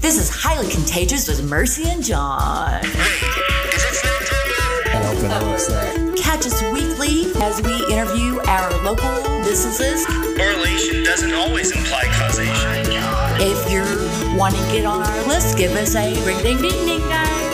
This is Highly Contagious with Mercy and John. Catch us weekly as we interview our local businesses. Correlation doesn't always imply causation. If you're wanting to get on our list, give us a ring ding ding ding, guys.